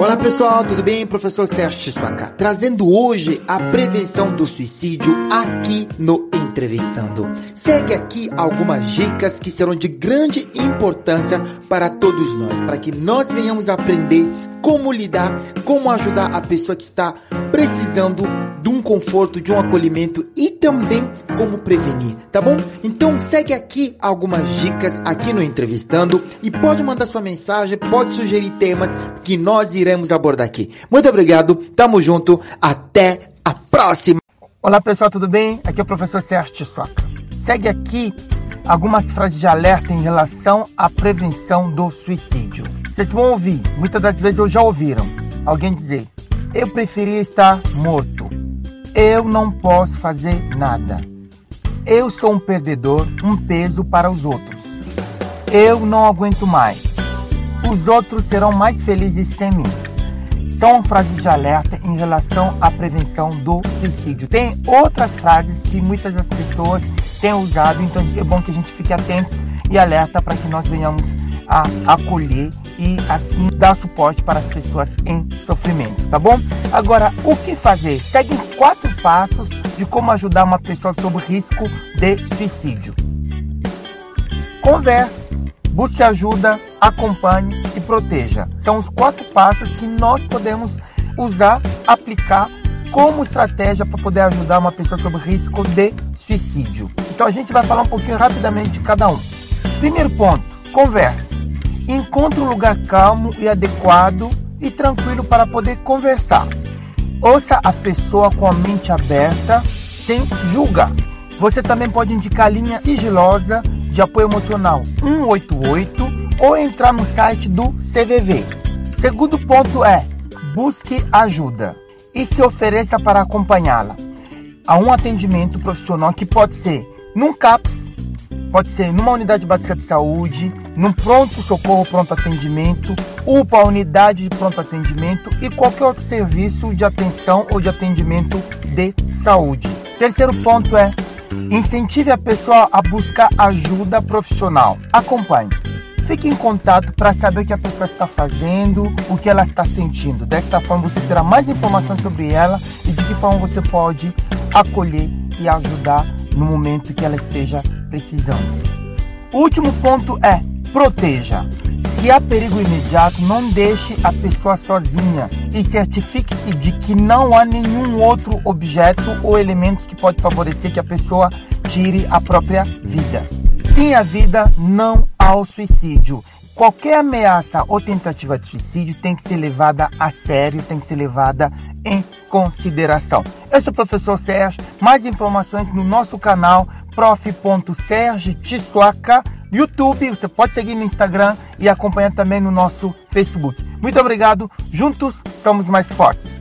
Olá pessoal, tudo bem? Professor Sérgio Chiswaka, trazendo hoje a prevenção do suicídio aqui no Entrevistando. Segue aqui algumas dicas que serão de grande importância para todos nós, para que nós venhamos aprender como lidar, como ajudar a pessoa que está precisando um conforto, de um acolhimento e também como prevenir, tá bom? Então segue aqui algumas dicas aqui no Entrevistando e pode mandar sua mensagem, pode sugerir temas que nós iremos abordar aqui. Muito obrigado, tamo junto, até a próxima! Olá pessoal, tudo bem? Aqui é o professor Sérgio Tissoca. Segue aqui algumas frases de alerta em relação à prevenção do suicídio. Vocês vão ouvir, muitas das vezes ou já ouviram alguém dizer: Eu preferia estar morto. Eu não posso fazer nada. Eu sou um perdedor, um peso para os outros. Eu não aguento mais. Os outros serão mais felizes sem mim. São frases de alerta em relação à prevenção do suicídio. Tem outras frases que muitas das pessoas têm usado, então é bom que a gente fique atento e alerta para que nós venhamos a acolher e assim dar suporte para as pessoas em sofrimento, tá bom? Agora, o que fazer? Segue quatro passos de como ajudar uma pessoa sob risco de suicídio. Converse, busque ajuda, acompanhe e proteja. São os quatro passos que nós podemos usar, aplicar como estratégia para poder ajudar uma pessoa sob risco de suicídio. Então a gente vai falar um pouquinho rapidamente de cada um. Primeiro ponto, converse. Encontre um lugar calmo e adequado e tranquilo para poder conversar. Ouça a pessoa com a mente aberta, sem julgar. Você também pode indicar a linha sigilosa de apoio emocional 188 ou entrar no site do CVV. Segundo ponto é: busque ajuda e se ofereça para acompanhá-la a um atendimento profissional que pode ser num CAPS, pode ser numa unidade básica de saúde, num pronto socorro, pronto atendimento, UPA, unidade de pronto atendimento e qualquer outro serviço de atenção ou de atendimento de saúde. Terceiro ponto é incentive a pessoa a buscar ajuda profissional. Acompanhe. Fique em contato para saber o que a pessoa está fazendo, o que ela está sentindo. Desta forma você terá mais informações sobre ela e de que forma você pode acolher e ajudar no momento que ela esteja precisando. O último ponto é proteja. Se há perigo imediato, não deixe a pessoa sozinha e certifique-se de que não há nenhum outro objeto ou elementos que pode favorecer que a pessoa tire a própria vida. Sim a vida, não ao suicídio. Qualquer ameaça ou tentativa de suicídio tem que ser levada a sério, tem que ser levada em consideração. Eu sou o professor Sérgio. Mais informações no nosso canal prof.sergio YouTube, você pode seguir no Instagram e acompanhar também no nosso Facebook. Muito obrigado, juntos somos mais fortes.